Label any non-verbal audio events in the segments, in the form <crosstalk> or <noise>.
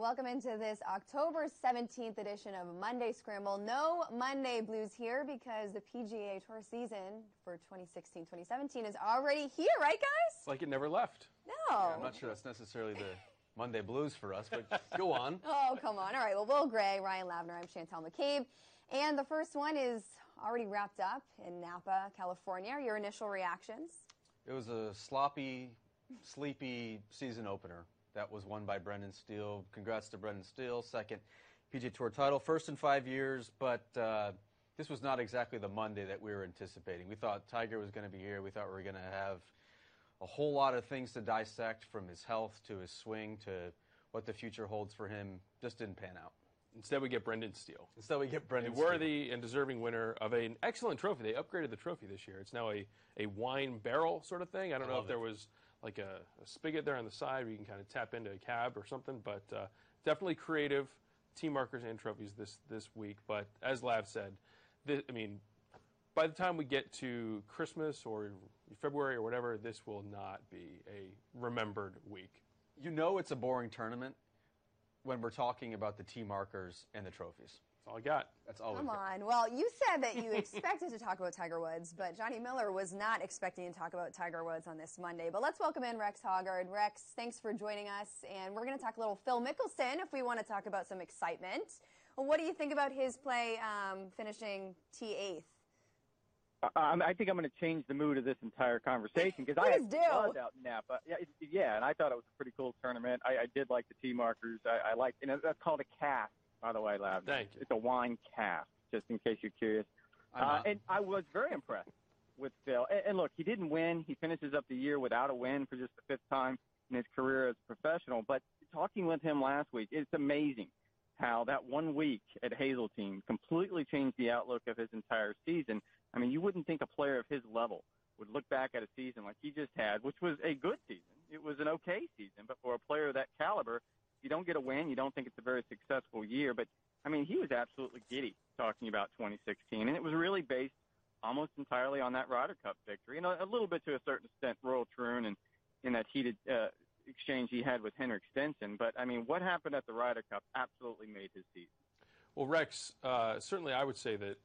Welcome into this October 17th edition of Monday Scramble. No Monday Blues here because the PGA Tour season for 2016-2017 is already here, right guys? It's like it never left. No. Yeah, I'm not sure that's necessarily the <laughs> Monday blues for us, but go on. <laughs> Oh, come on. All right. Well, Will Gray, Ryan Lavner, I'm Chantel McCabe. And the first one is already wrapped up in Napa, California. Your initial reactions? It was a sloppy, sleepy season opener that was won by Brendan Steele. Congrats to Brendan Steele, second PGA Tour title, first in five years, but uh, this was not exactly the Monday that we were anticipating. We thought Tiger was going to be here. We thought we were going to have a whole lot of things to dissect from his health to his swing to what the future holds for him. Just didn't pan out. Instead, we get Brendan Steele. Instead, we get Brendan a worthy and deserving winner of an excellent trophy. They upgraded the trophy this year. It's now a, a wine barrel sort of thing. I don't I know if there was like a, a spigot there on the side where you can kind of tap into a cab or something, but uh, definitely creative team markers and trophies this, this week. But as Lav said, thi- I mean, by the time we get to Christmas or February or whatever, this will not be a remembered week. You know it's a boring tournament when we're talking about the tee markers and the trophies. That's all I got. That's all Come we've got. on. Well, you said that you <laughs> expected to talk about Tiger Woods, but Johnny Miller was not expecting to talk about Tiger Woods on this Monday. But let's welcome in Rex Hoggard. Rex, thanks for joining us. And we're going to talk a little Phil Mickelson if we want to talk about some excitement. Well, what do you think about his play um, finishing T8th? I, I think I'm going to change the mood of this entire conversation because I Please do. was out in Napa. Yeah, it, yeah, and I thought it was a pretty cool tournament. I, I did like the tee markers. I, I like, and that's called a cast, by the way, Lav. Thank you. It's a wine cast, just in case you're curious. Uh, and I was very impressed with Phil. And, and look, he didn't win. He finishes up the year without a win for just the fifth time in his career as a professional. But talking with him last week, it's amazing how that one week at Hazeltine completely changed the outlook of his entire season. I mean, you wouldn't think a player of his level would look back at a season like he just had, which was a good season. It was an okay season, but for a player of that caliber, you don't get a win. You don't think it's a very successful year. But I mean, he was absolutely giddy talking about 2016, and it was really based almost entirely on that Ryder Cup victory, and a, a little bit to a certain extent Royal Troon and in that heated uh, exchange he had with Henrik Stenson. But I mean, what happened at the Ryder Cup absolutely made his season. Well, Rex, uh, certainly I would say that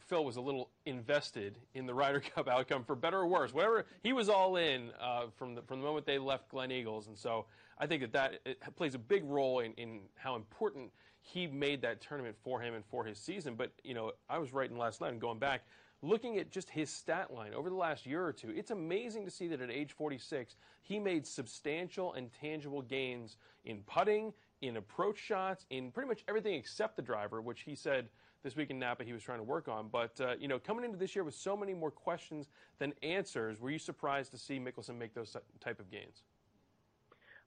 Phil was a little invested in the Ryder <laughs> Cup outcome, for better or worse. Whatever he was all in uh, from the from the moment they left Gleneagles, and so I think that that plays a big role in, in how important he made that tournament for him and for his season. But you know, I was writing last night and going back, looking at just his stat line over the last year or two. It's amazing to see that at age 46, he made substantial and tangible gains in putting, in approach shots, in pretty much everything except the driver, which he said this week in Napa he was trying to work on. But uh, you know, coming into this year with so many more questions than answers, were you surprised to see Mickelson make those type of gains?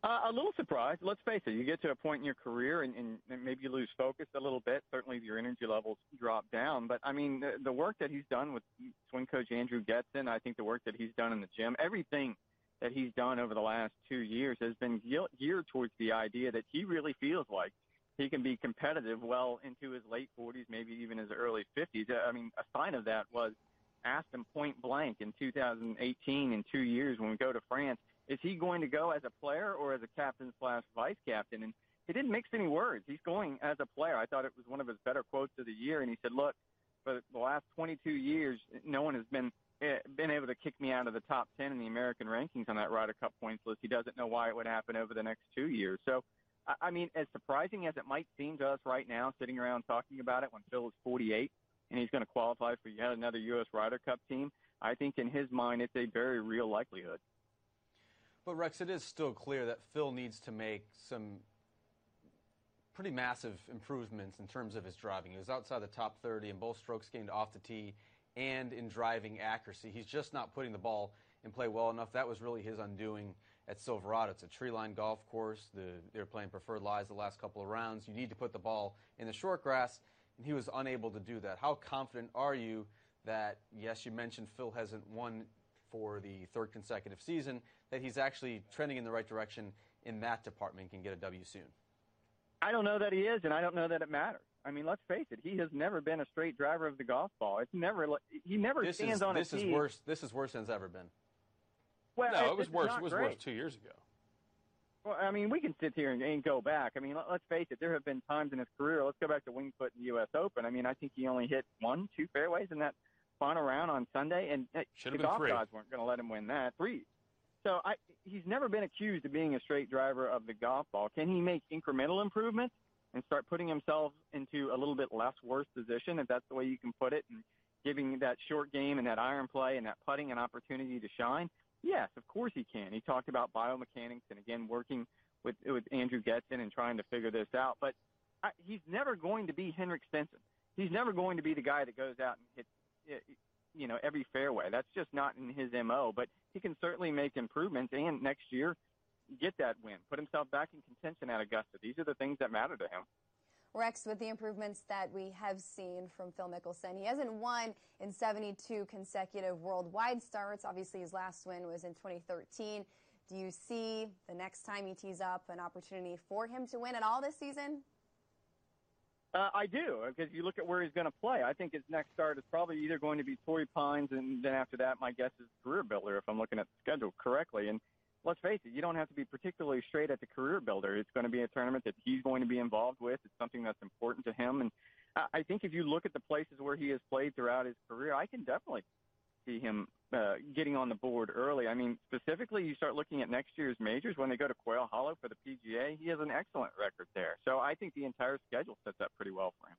Uh, a little surprised. Let's face it. You get to a point in your career, and, and maybe you lose focus a little bit. Certainly, your energy levels drop down. But I mean, the, the work that he's done with swing coach Andrew Getson, I think the work that he's done in the gym, everything that he's done over the last two years has been geared towards the idea that he really feels like he can be competitive well into his late 40s, maybe even his early 50s. I mean, a sign of that was asked him point blank in 2018 in two years when we go to France, is he going to go as a player or as a captain slash vice captain? And he didn't mix any words. He's going as a player. I thought it was one of his better quotes of the year. And he said, look, for the last 22 years, no one has been eh, been able able to kick me out of the top 10 in the American rankings on that Ryder Cup points list. He doesn't know why it would happen over the next two years. So, I mean, as surprising as it might seem to us right now, sitting around talking about it when Phil is 48 and he's going to qualify for yet another U.S. Ryder Cup team, I think in his mind it's a very real likelihood. But Rex, it is still clear that Phil needs to make some pretty massive improvements in terms of his driving. He was outside the top 30 in both strokes gained off the tee and in driving accuracy. He's just not putting the ball in play well enough. That was really his undoing at Silverado. It's a tree line golf course. The, they're playing preferred lies the last couple of rounds. You need to put the ball in the short grass, and he was unable to do that. How confident are you that, yes, you mentioned Phil hasn't won for the third consecutive season, that he's actually trending in the right direction in that department and can get a W soon? I don't know that he is, and I don't know that it matters. I mean, let's face it. He has never been a straight driver of the golf ball. It's never he never this stands is, on this a is tee. worse. This is worse than it's ever been. Well, no, it, it was worse. It was great. worse two years ago. Well, I mean, we can sit here and, and go back. I mean, let, let's face it. There have been times in his career. Let's go back to Winged Foot in the U.S. Open. I mean, I think he only hit one, two fairways in that final round on Sunday, and uh, Should the golf three. gods weren't going to let him win that three. So I, he's never been accused of being a straight driver of the golf ball. Can he make incremental improvements and start putting himself into a little bit less worse position, if that's the way you can put it, and giving that short game and that iron play and that putting an opportunity to shine? Yes, of course he can. He talked about biomechanics and again working with with Andrew Getson and trying to figure this out. But I, he's never going to be Henrik Stenson. He's never going to be the guy that goes out and hits, eh, you know, every fairway. That's just not in his mo. But he can certainly make improvements, and next year get that win, put himself back in contention at Augusta. These are the things that matter to him. Rex, with the improvements that we have seen from Phil Mickelson, he hasn't won in 72 consecutive worldwide starts. Obviously, his last win was in 2013. Do you see the next time he tees up an opportunity for him to win at all this season? Uh, I do, because you look at where he's going to play. I think his next start is probably either going to be Torrey Pines, and then after that, my guess is Career Builder, if I'm looking at the schedule correctly. And let's face it, you don't have to be particularly straight at the Career Builder. It's going to be a tournament that he's going to be involved with. It's something that's important to him. And I think if you look at the places where he has played throughout his career, I can definitely see him uh, getting on the board early. I mean, specifically, you start looking at next year's majors when they go to Quail Hollow for the PGA. He has an excellent record there. So I think the entire schedule sets up pretty well for him.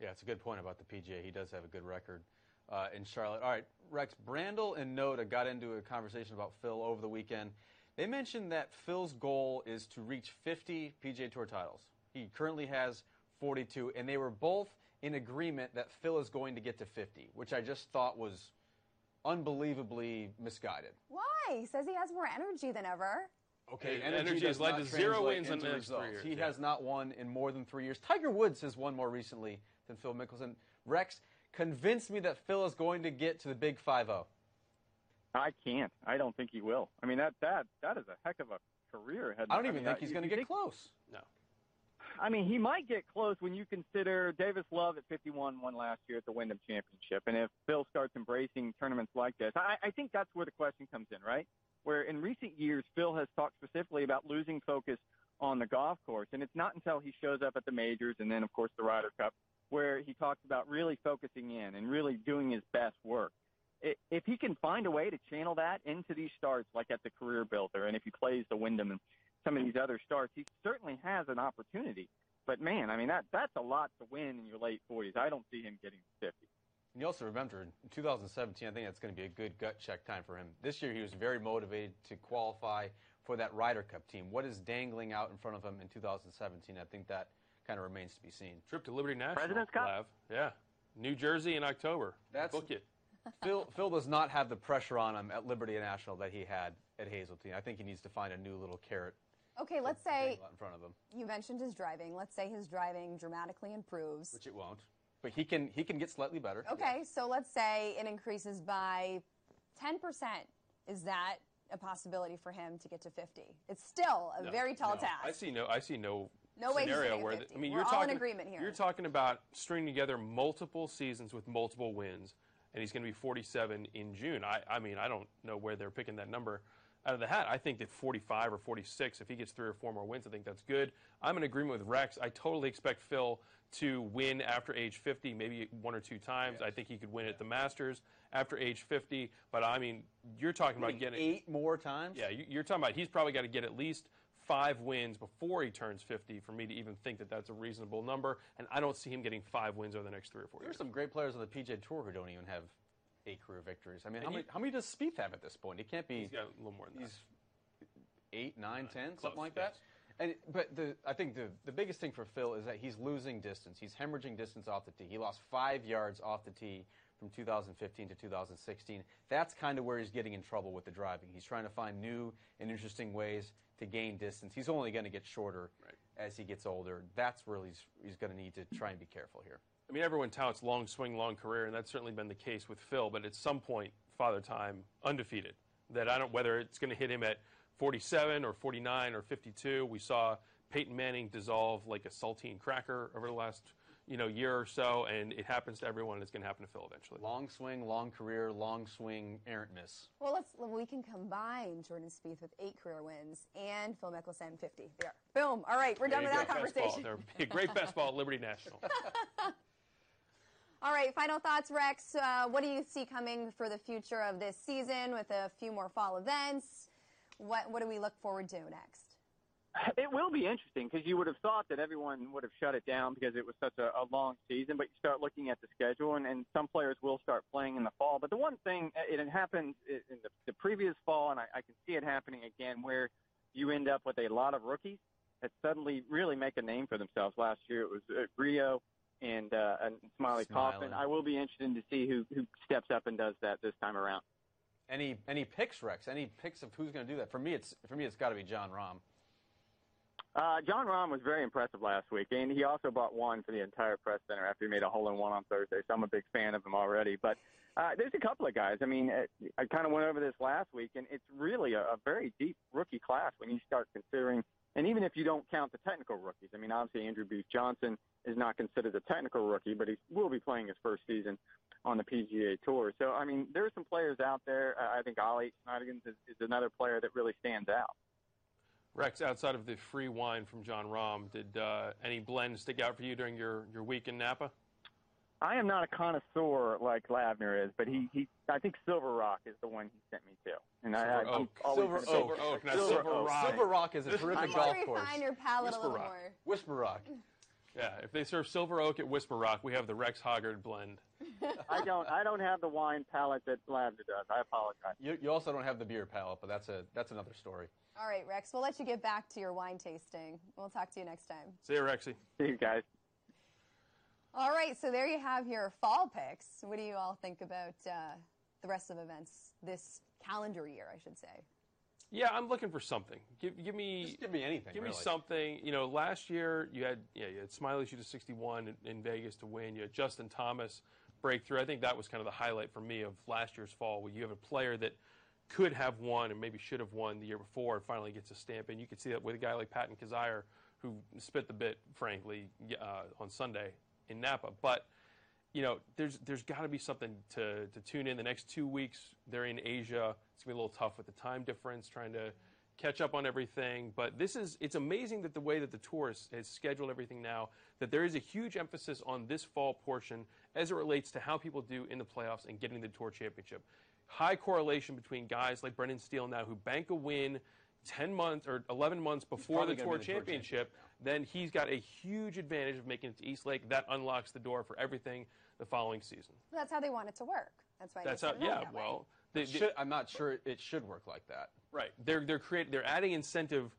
Yeah, it's a good point about the PGA. He does have a good record uh, in Charlotte. All right, Rex, Brandel and Notah got into a conversation about Phil over the weekend. They mentioned that Phil's goal is to reach 50 PGA Tour titles. He currently has 42, and they were both in agreement that Phil is going to get to 50, which I just thought was unbelievably misguided. Why? He says he has more energy than ever. Okay, And energy, energy has led to zero wins in the next three years, He yeah. has not won in more than three years. Tiger Woods has won more recently than Phil Mickelson. Rex, convince me that Phil is going to get to the big oh. 5-0. I can't. I don't think he will. I mean, that that that is a heck of a career ahead. I don't even mean, think I- he's going to get think- close. No. I mean, he might get close when you consider Davis Love at 51 won last year at the Wyndham Championship, and if Phil starts embracing tournaments like this, I, I think that's where the question comes in, right? Where in recent years Phil has talked specifically about losing focus on the golf course, and it's not until he shows up at the majors and then, of course, the Ryder Cup, where he talks about really focusing in and really doing his best work. I- If he can find a way to channel that into these starts, like at the Career Builder, and if he plays the Wyndham and some of these other starts, he certainly has an opportunity. But man, I mean that that's a lot to win in your late 40s. I don't see him getting to 50. And you also remember in 2017, I think that's going to be a good gut check time for him. This year, he was very motivated to qualify for that Ryder Cup team. What is dangling out in front of him in 2017? I think that kind of remains to be seen. Trip to Liberty National. President's Cup? Lav. Yeah. New Jersey in October. That's- Book it. Phil, Phil does not have the pressure on him at Liberty National that he had at Hazeltine. I think he needs to find a new little carrot Okay, let's say in front of him, you mentioned his driving. Let's say his driving dramatically improves. which it won't. But he can he can get slightly better. Okay, so let's say it increases by 10%. Is that a possibility for him to get to 50? It's still a No, very tall no. task. I see no. I see no. No way he's scenario getting where 50. I mean, We're you're all in talking agreement here. You're talking about stringing together multiple seasons with multiple wins, and he's going to be 47 in June. I, I mean, I don't know where they're picking that number out of the hat. I think that 45 or 46, if he gets three or four more wins, I think that's good. I'm in agreement with Rex. I totally expect Phil to win after age 50, maybe one or two times. I think he could win at the Masters, after age 50. But I mean, you're talking about getting eight more times. Yeah, you- you're talking about he's probably got to get at least five wins before he turns 50 for me to even think that that's a reasonable number. And I don't see him getting five wins over the next three or four There's years. some great players on the PGA Tour who don't even have eight career victories. I mean, how many, how many does Spieth have at this point? He can't be. He's got a little more than that. He's eight, nine, uh, ten, close, something like that. yes. And but the I think the the biggest thing for Phil is that he's losing distance. He's hemorrhaging distance off the tee. He lost five yards off the tee from 2015 to 2016. That's kind of where he's getting in trouble with the driving. He's trying to find new and interesting ways to gain distance. He's only going to get shorter Right. as he gets older. That's where he's he's going to need to try and be careful here. I mean, everyone touts long swing, long career, and that's certainly been the case with Phil. But at some point, Father Time undefeated. That I don't whether it's going to hit him at 47 or 49 or 52. We saw Peyton Manning dissolve like a saltine cracker over the last you know year or so, and it happens to everyone. and It's going to happen to Phil eventually. Long swing, long career, long swing, errant miss. Well, let's we can combine Jordan Spieth with eight career wins and Phil Mickelson 50. There. Boom. All right, we're done with There you that conversation. ball. There would be a great best ball at Liberty National. <laughs> <laughs> All right, final thoughts, Rex. Uh, what do you see coming for the future of this season with a few more fall events? What what do we look forward to next? It will be interesting because you would have thought that everyone would have shut it down because it was such a, a long season. But you start looking at the schedule, and, and some players will start playing in the fall. But the one thing, it, it happened in the, the previous fall, and I, I can see it happening again, where you end up with a lot of rookies that suddenly really make a name for themselves. Last year it was uh, Rio and, uh, and Smylie Smylie. Kaufman. I will be interested to see who, who steps up and does that this time around. Any any picks, Rex? Any picks of who's going to do that? For me, it's for me, it's got to be Jon Rahm. Uh, Jon Rahm was very impressive last week, and he also bought one for the entire press center after he made a hole in one on Thursday. So I'm a big fan of him already. But uh, there's a couple of guys. I mean, uh, I kind of went over this last week, and it's really a, a very deep rookie class when you start considering. And even if you don't count the technical rookies, I mean, obviously Andrew Beef Johnston is not considered a technical rookie, but he will be playing his first season on the PGA Tour. So I mean, there are some players out there. Uh, I think Ollie Schniederjans is, is another player that really stands out. Rex, outside of the free wine from Jon Rahm, did uh, any blend stick out for you during your, your week in Napa? I am not a connoisseur like Lavner is, but he, he I think Silver Rock is the one he sent me to. And I, Silver I, I'm Oak. Silver Silver with Oak, Silver Silver Oak. Rock. Silver Rock is a terrific want golf to course. refine your palate a little Rock. more. Whisper Rock. Yeah, if they serve Silver Oak at Whisper Rock, we have the Rex Hoggard blend. <laughs> I don't I don't have the wine palate that Lavner does. I apologize. You, you also don't have the beer palate, but that's a that's another story. All right, Rex, we'll let you get back to your wine tasting. We'll talk to you next time. See you, Rexy. See you guys. All right, so there you have your fall picks. What do you all think about uh, the rest of events this calendar year, I should say? Yeah, I'm looking for something. Give, give me Just give me anything. Give really. me something. You know, last year you had yeah, you had Smylie shoot a 61 in, in Vegas to win. You had Justin Thomas breakthrough. I think that was kind of the highlight for me of last year's fall, where you have a player that could have won and maybe should have won the year before and finally gets a stamp. And you could see that with a guy like Patton Kizzire, who spit the bit, frankly, uh, on Sunday in Napa. But you know, there's there's got to be something to, to tune in. The next two weeks, they're in Asia. It's gonna be a little tough with the time difference, trying to catch up on everything. But this is it's amazing that the way that the tour has, has scheduled everything now, that there is a huge emphasis on this fall portion as it relates to how people do in the playoffs and getting the tour championship. High correlation between guys like Brendan Steele now who bank a win 10 months or 11 months before the tour the tour championship, then he's got a huge advantage of making it to East Lake. That unlocks the door for everything the following season. That's how they want it to work. That's why That's they how, set it up yeah, that well, they, they- Should, I'm not sure it should work like that. right. They're, they're, create, they're adding incentive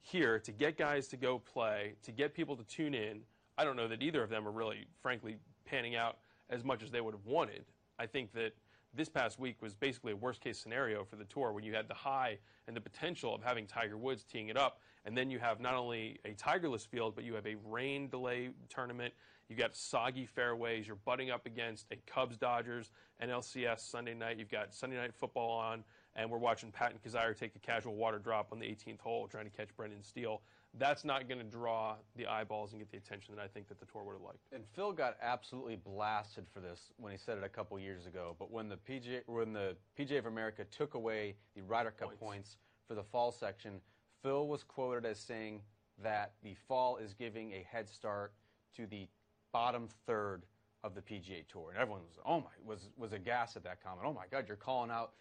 here to get guys to go play, to get people to tune in. I don't know that either of them are really, frankly, panning out as much as they would have wanted. I think that this past week was basically a worst case scenario for the tour when you had the high and the potential of having Tiger Woods teeing it up, and then you have not only a Tigerless field, but you have a rain delay tournament. You got soggy fairways. You're butting up against a Cubs Dodgers NLCS Sunday night. You've got Sunday night football on, and we're watching Patton Kizzire take a casual water drop on the 18th hole, trying to catch Brendan Steele. That's not going to draw the eyeballs and get the attention that I think that the tour would have liked. And Phil got absolutely blasted for this when he said it a couple years ago. But when the PGA when the PGA of America took away the Ryder Cup Points. points, for the fall section, Phil was quoted as saying that the fall is giving a head start to the bottom third of the PGA Tour, and everyone was oh my was was aghast at that comment. Oh my God, you're calling out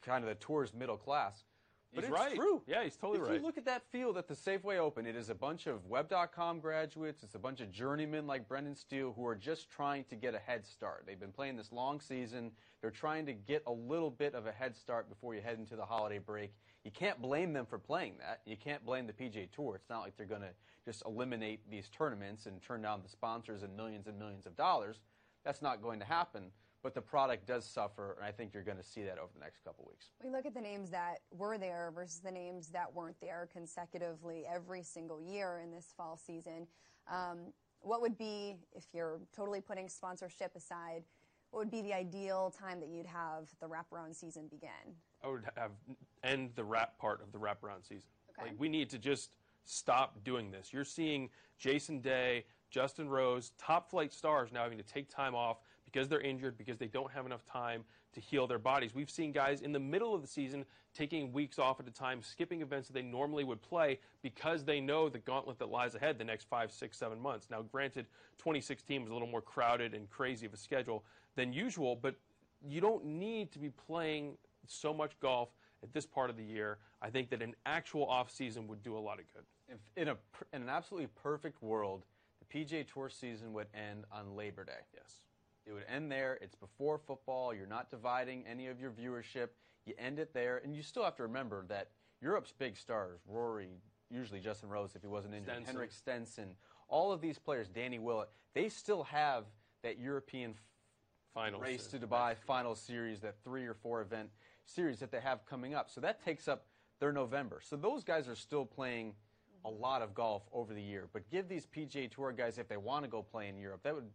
kind of the tour's middle class. But He's it's right. true. Yeah, he's totally if right. If you look at that field at the Safeway Open, it is a bunch of Web.com graduates. It's a bunch of journeymen like Brendan Steele who are just trying to get a head start. They've been playing this long season. They're trying to get a little bit of a head start before you head into the holiday break. You can't blame them for playing that. You can't blame the PGA Tour. It's not like they're going to just eliminate these tournaments and turn down the sponsors and millions and millions of dollars. That's not going to happen. But the product does suffer, and I think you're going to see that over the next couple weeks. We look at the names that were there versus the names that weren't there consecutively every single year in this fall season. Um, what would be, if you're totally putting sponsorship aside, what would be the ideal time that you'd have the wraparound season begin? I would have end the wrap part of the wraparound season. Okay. Like we need to just stop doing this. You're seeing Jason Day, Justin Rose, top flight stars now having to take time off because they're injured, because they don't have enough time to heal their bodies. We've seen guys in the middle of the season taking weeks off at a time, skipping events that they normally would play because they know the gauntlet that lies ahead the next five, six, seven months. Now, granted, 2016 was a little more crowded and crazy of a schedule than usual, but you don't need to be playing so much golf at this part of the year. I think that an actual off season would do a lot of good. If in a in an absolutely perfect world, the PGA Tour season would end on Labor Day. Yes. It would end there. It's before football. You're not dividing any of your viewership. You end it there, and you still have to remember that Europe's big stars, Rory, usually Justin Rose if he wasn't injured, Stenson. Henrik Stenson, all of these players, Danny Willett, they still have that European Final race to. Dubai final series, that three or four event series that they have coming up. So that takes up their November. So those guys are still playing a lot of golf over the year. But give these PGA Tour guys, if they want to go play in Europe, that would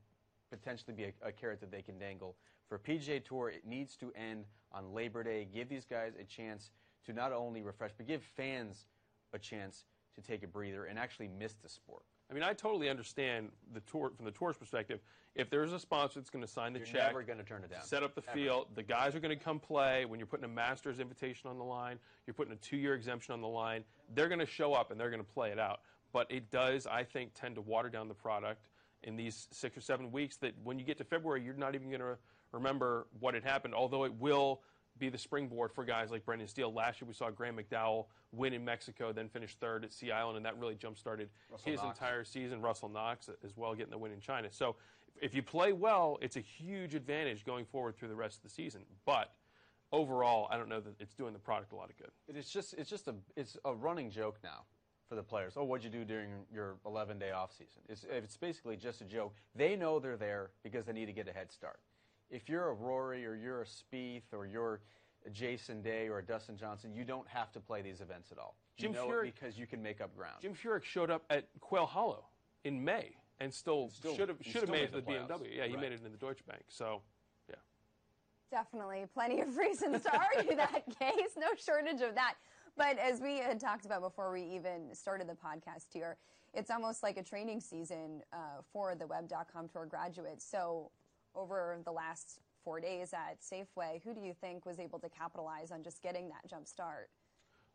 potentially be a, a carrot that they can dangle. For PGA Tour, it needs to end on Labor Day. Give these guys a chance to not only refresh, but give fans a chance to take a breather and actually miss the sport. I mean, I totally understand the tour from the tour's perspective. If there's a sponsor that's going to sign the You're check, never gonna turn it down. set up the Ever. field, the guys are going to come play. When you're putting a Masters invitation on the line, you're putting a two-year exemption on the line. They're going to show up and they're going to play it out. But it does, I think, tend to water down the product in these six or seven weeks. That when you get to February, you're not even going to remember what had happened. Although it will be the springboard for guys like Brendan Steele. Last year, we saw Graham McDowell win in Mexico, then finish third at Sea Island, and that really jump-started Russell his Knox. entire season. Russell Knox as well, getting the win in China. So if you play well, it's a huge advantage going forward through the rest of the season. But overall, I don't know that it's doing the product a lot of good. It's just it's just a it's a running joke now for the players. Oh, what'd you do during your 11 day off season? It's it's basically just a joke. They know they're there because they need to get a head start. If you're a Rory or you're a Spieth or you're a Jason Day or a Dustin Johnson, you don't have to play these events at all. Jim you know Furyk- it because you can make up ground. Jim Furyk showed up at Quail Hollow in May and still, still- should have should have made made it to the, the. BMW. Yeah, he Right. made it in the Deutsche Bank. So, yeah. Definitely plenty of <laughs> reasons to argue that case. No shortage of that. But as we had talked about before we even started the podcast here, it's almost like a training season uh, for the Web.com Tour graduates. So, over the last four days at Safeway, who do you think was able to capitalize on just getting that jump start?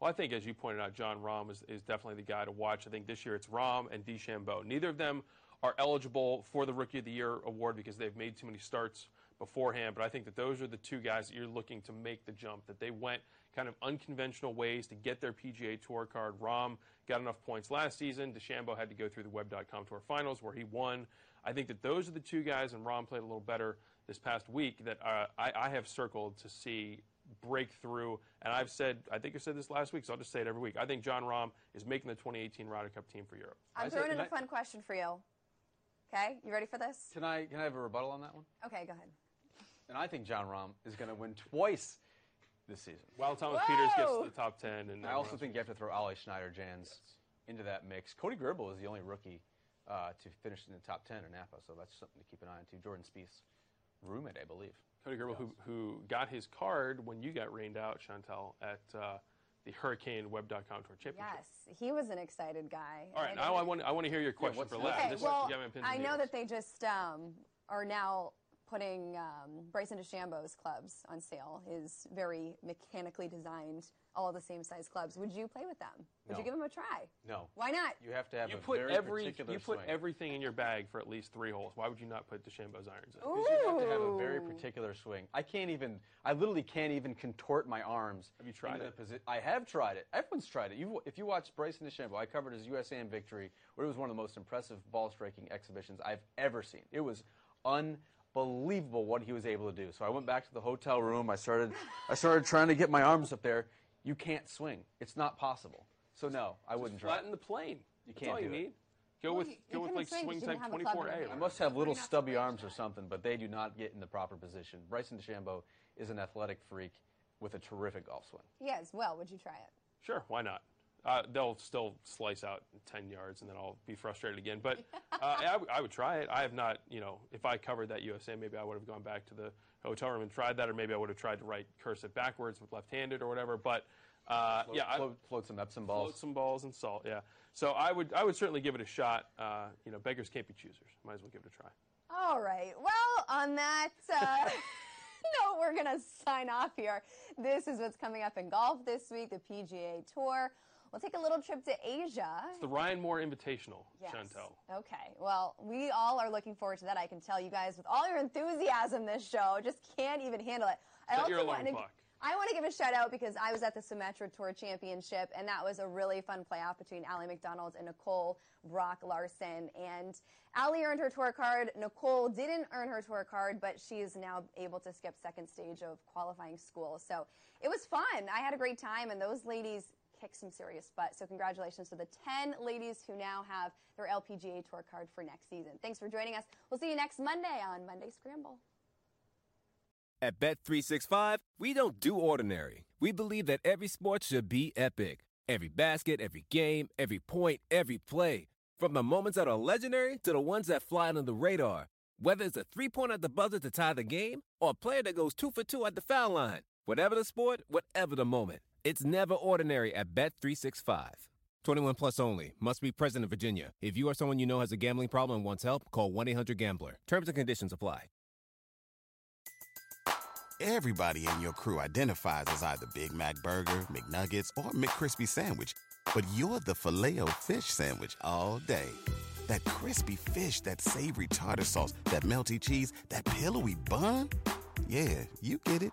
Well, I think, as you pointed out, Jon Rahm is, is definitely the guy to watch. I think this year it's Rahm and DeChambeau. Neither of them are eligible for the Rookie of the Year award because they've made too many starts beforehand. But I think that those are the two guys that you're looking to make the jump, that they went kind of unconventional ways to get their PGA Tour card. Rahm got enough points last season. DeChambeau had to go through the Web.com Tour Finals where he won. I think that those are the two guys, and Rahm played a little better this past week, that uh, I, I have circled to see breakthrough. And I've said, I think I said this last week, so I'll just say it every week. I think Jon Rahm is making the 2018 Ryder Cup team for Europe. I'm I say- throwing in can a I- fun question for you. Okay, you ready for this? Can I can I have a rebuttal on that one? Okay, go ahead. And I think Jon Rahm is going to win twice this season. While Thomas Whoa! Pieters gets to the top 10. And I also think you have to throw Ollie Schniederjans into that mix. Cody Gribble is the only rookie uh, to finish in the top 10 in Napa, so that's something to keep an eye on too. Jordan Spieth's roommate, I believe. Cody Gribble, who, who got his card when you got rained out, Chantel, at uh, the Hurricane Web.com Tour Championship. Yes, he was an excited guy. All right, And now I didn't- want I want to hear your question what's for that? last. Okay, This is well, Gavin Pins I know Needles. that they just um, are now putting um, Bryson DeChambeau's clubs on sale. His very mechanically designed, all the same size clubs. Would you play with them? Would No. you give them a try? No. Why not? You have to have You a put very every particular you put swing. everything in your bag for at least three holes. Why would you not put DeChambeau's irons in? Because you have to have a very particular swing. I can't even. I literally can't even contort my arms. Have you tried it? the posi- I have tried it. Everyone's tried it. You, if you watch Bryson DeChambeau, I covered his USAM victory, where it was one of the most impressive ball striking exhibitions I've ever seen. It was unbelievable what he was able to do. So I went back to the hotel room. I started. I started trying to get my arms up there. You can't swing. It's not possible. So no, I wouldn't try. Flatten the plane. You That's can't all you do it. Go Well, with you- go you with like swing 'cause swing type didn't have a club in 24A. your or hand. I whatever. must have little Bring up the stubby arms or something, but they do not get in the proper position. Bryson DeChambeau is an athletic freak with a terrific golf swing. Yes. Well, would you try it? Sure, why not? Uh, they'll still slice out 10 yards and then I'll be frustrated again. But <laughs> uh, I, w- I would try it. I have not, you know, if I covered that USA, maybe I would have gone back to the hotel room and tried that, or maybe I would have tried to write cursive backwards with left handed or whatever. But uh, Float, yeah, I, float, float some Epsom balls. float some balls and salt, yeah. So I would, I would certainly give it a shot. Uh, you know, beggars can't be choosers. Might as well give it a try. All right. Well, on that uh, <laughs> note, we're going to sign off here. This is what's coming up in golf this week, the PGA Tour. We'll take a little trip to Asia. It's the Ryan Moore Invitational, Yes. Chantel. Okay. Well, we all are looking forward to that. I can tell you guys with all your enthusiasm this show just can't even handle it. I Set your alarm want to clock. I want to give a shout out because I was at the Symetra Tour Championship and that was a really fun playoff between Ally McDonald and Nicole Broch Larsen. And Ally earned her tour card. Nicole didn't earn her tour card, but she is now able to skip second stage of qualifying school. So it was fun. I had a great time and those ladies kick some serious butt. So congratulations to the 10 ladies who now have their LPGA tour card for next season. Thanks for joining us. We'll see you next Monday on Monday Scramble. At Bet365, we don't do ordinary. We believe that every sport should be epic. Every basket, every game, every point, every play. From the moments that are legendary to the ones that fly under the radar. Whether it's a three pointer at the buzzer to tie the game or a player that goes two for two at the foul line. Whatever the sport, whatever the moment. It's never ordinary at Bet365. 21 plus only. Must be present in Virginia. If you or someone you know has a gambling problem and wants help, call 1 800 Gambler. Terms and conditions apply. Everybody in your crew identifies as either Big Mac Burger, McNuggets, or McCrispy Sandwich. But you're the filet fish Sandwich all day. That crispy fish, that savory tartar sauce, that melty cheese, that pillowy bun. Yeah, you get it.